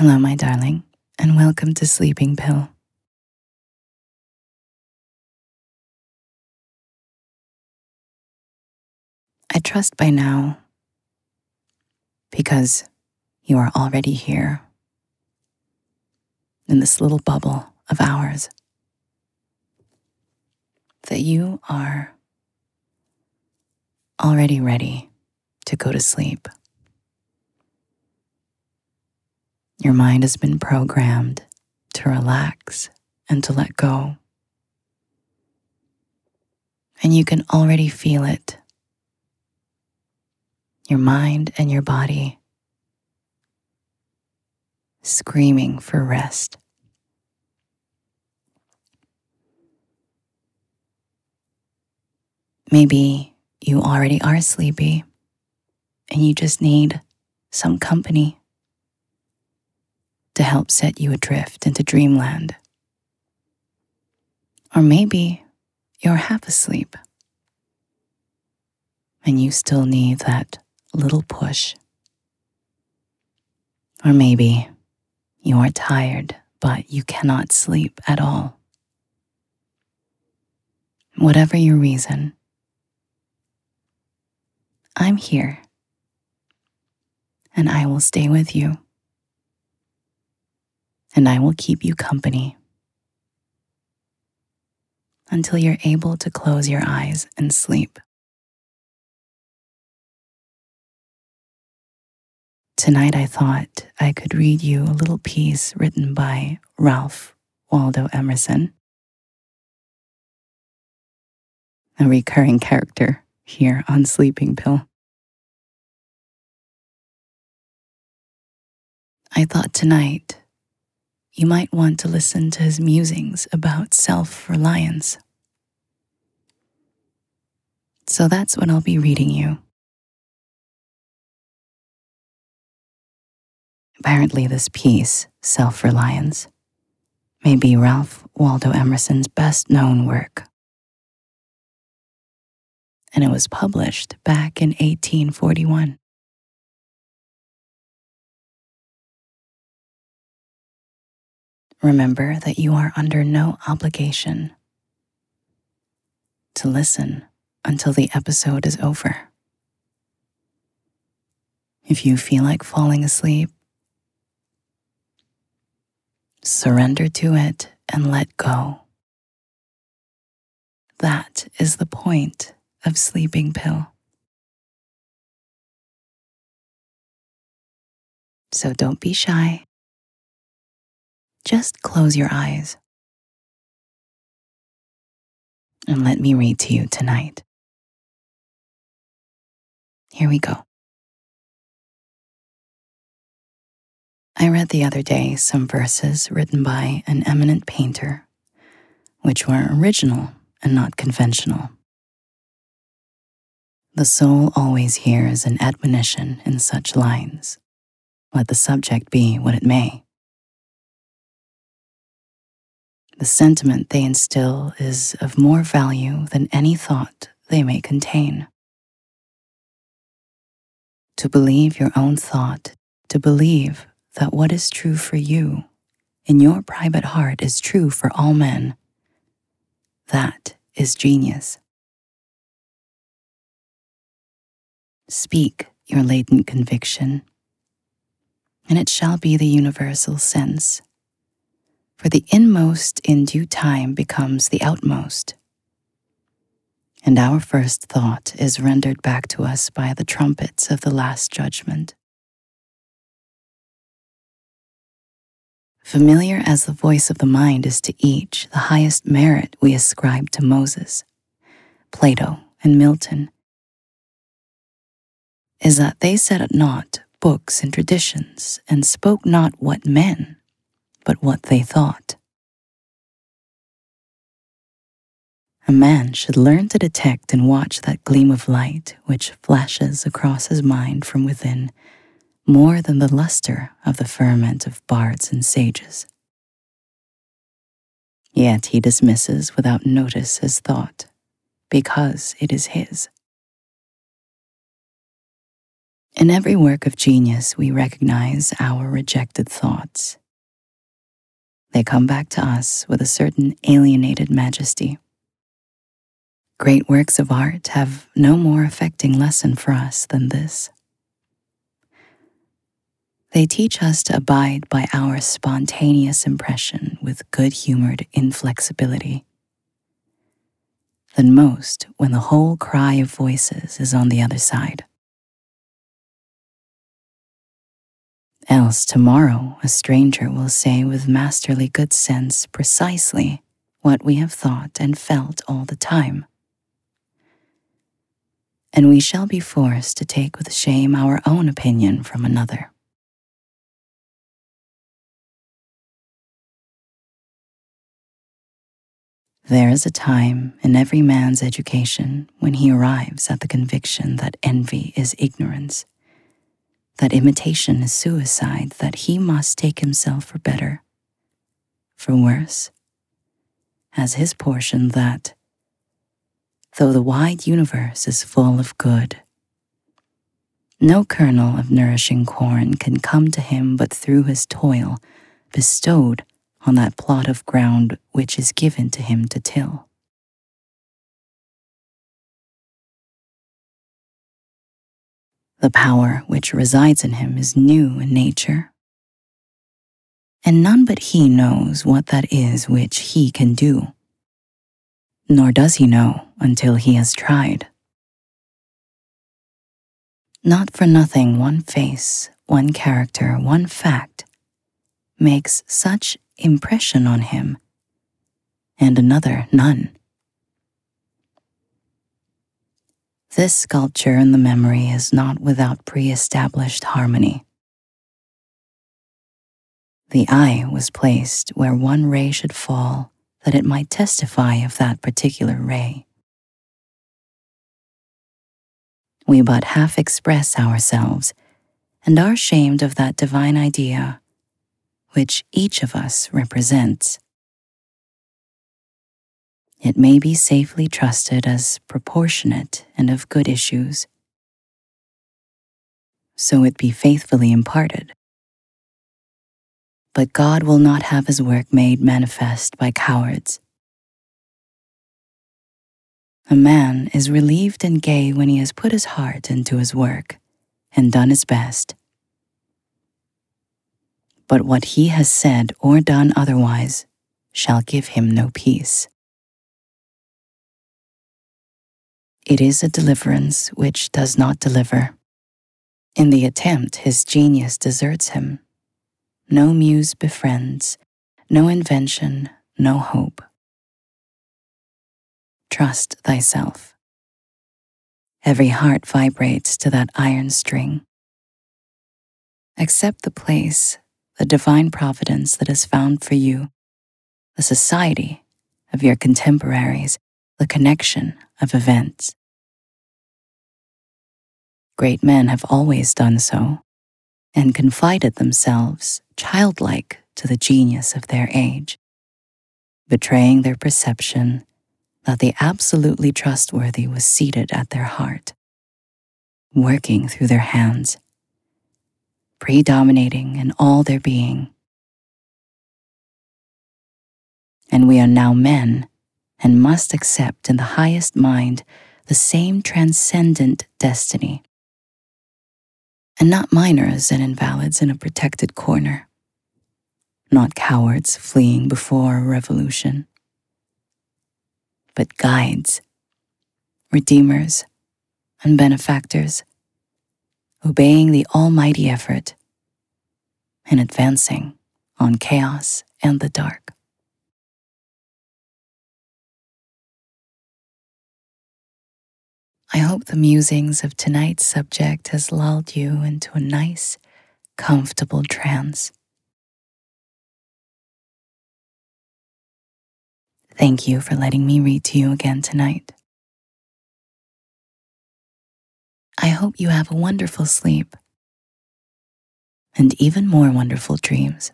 Hello, my darling, and welcome to Sleeping Pill. I trust by now, because you are already here in this little bubble of ours, that you are already ready to go to sleep. Your mind has been programmed to relax and to let go. And you can already feel it your mind and your body screaming for rest. Maybe you already are sleepy and you just need some company to help set you adrift into dreamland. Or maybe you're half asleep and you still need that little push. Or maybe you are tired, but you cannot sleep at all. Whatever your reason, I'm here and I will stay with you and I will keep you company until you're able to close your eyes and sleep. Tonight I thought I could read you a little piece written by Ralph Waldo Emerson, a recurring character here on Sleeping Pill. I thought tonight you might want to listen to his musings about self reliance. So that's what I'll be reading you. Apparently, this piece, Self Reliance, may be Ralph Waldo Emerson's best known work. And it was published back in 1841. Remember that you are under no obligation to listen until the episode is over. If you feel like falling asleep, surrender to it, and let go. That is the point of sleeping pill. So don't be shy. Just close your eyes and let me read to you tonight. Here we go. I read the other day some verses written by an eminent painter, which were original and not conventional. The soul always hears an admonition in such lines, let the subject be what it may. The sentiment they instill is of more value than any thought they may contain. To believe your own thought, to believe that what is true for you in your private heart is true for all men. That is genius. Speak your latent conviction, and it shall be the universal sense. For the inmost in due time becomes the outmost. And our first thought is rendered back to us by the trumpets of the last judgment. Familiar as the voice of the mind is to each, the highest merit we ascribe to Moses, Plato, and Milton is that they set at naught books and traditions and spoke not what men, but what they thought. A man should learn to detect and watch that gleam of light which flashes across his mind from within more than the luster of the firmament of bards and sages. Yet he dismisses without notice his thought, because it is his. In every work of genius, we recognize our rejected thoughts. They come back to us with a certain alienated majesty. Great works of art have no more affecting lesson for us than this. They teach us to abide by our spontaneous impression with good humored inflexibility. Than most when the whole cry of voices is on the other side. Else tomorrow a stranger will say with masterly good sense precisely what we have thought and felt all the time. And we shall be forced to take with shame our own opinion from another. There is a time in every man's education when he arrives at the conviction that envy is ignorance, that imitation is suicide, that he must take himself for better, for worse, as his portion that, though the wide universe is full of good, no kernel of nourishing corn can come to him but through his toil bestowed on that plot of ground which is given to him to till. The power which resides in him is new in nature, and none but he knows what that is which he can do. Nor does he know until he has tried. Not for nothing, one face, one character, one fact makes such impression on him, and another none. This sculpture in the memory is not without pre established harmony. The eye was placed where one ray should fall that it might testify of that particular ray. We but half express ourselves and are shamed of that divine idea which each of us represents. It may be safely trusted as proportionate and of good issues. So it be faithfully imparted. But God will not have his work made manifest by cowards. A man is relieved and gay when he has put his heart into his work and done his best but what he has said or done otherwise shall give him no peace. It is a deliverance which does not deliver. In the attempt, his genius deserts him. No muse befriends, no invention, no hope. Trust thyself. Every heart vibrates to that iron string. Accept the place the divine providence that is found for you, the society of your contemporaries, the connection of events. Great men have always done so and confided themselves childlike to the genius of their age, betraying their perception that the absolutely trustworthy was seated at their heart, working through their hands predominating in all their being. And we are now men and must accept in the highest mind the same transcendent destiny, and not minors and invalids in a protected corner, not cowards fleeing before a revolution, but guides, redeemers, and benefactors obeying the almighty effort, and advancing on chaos and the dark. I hope the musings of tonight's subject has lulled you into a nice, comfortable trance. Thank you for letting me read to you again tonight. I hope you have a wonderful sleep and even more wonderful dreams.